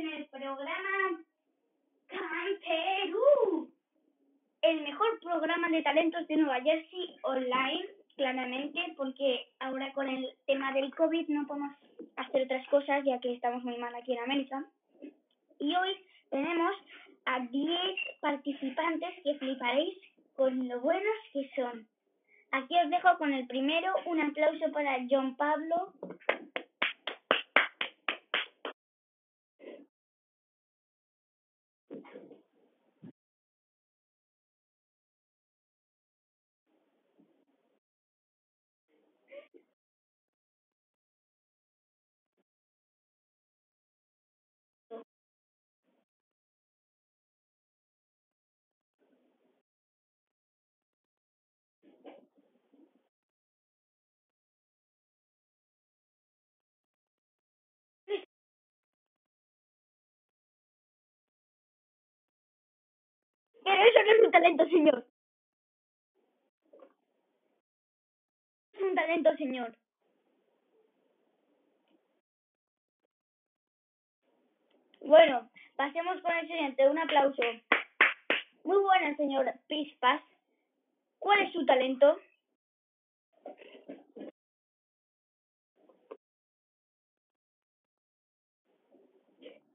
En el programa Camperú, el mejor programa de talentos de Nueva Jersey online, claramente, porque ahora con el tema del COVID no podemos hacer otras cosas ya que estamos muy mal aquí en América. Y hoy tenemos a 10 participantes que fliparéis con lo buenos que son. Aquí os dejo con el primero, un aplauso para John Pablo. Eso no es un talento, señor. Es un talento, señor. Bueno, pasemos con el siguiente. Un aplauso. Muy buena, señor Pispas. ¿Cuál es su talento?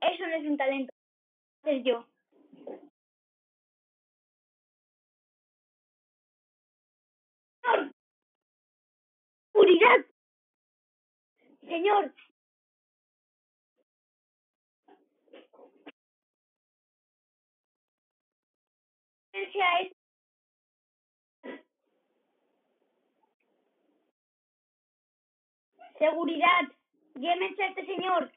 Eso no es un talento. Es yo. Señor. Es... Seguridad. Llévense a este señor.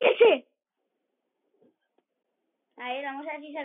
¡Ese! A ver, vamos a ver si se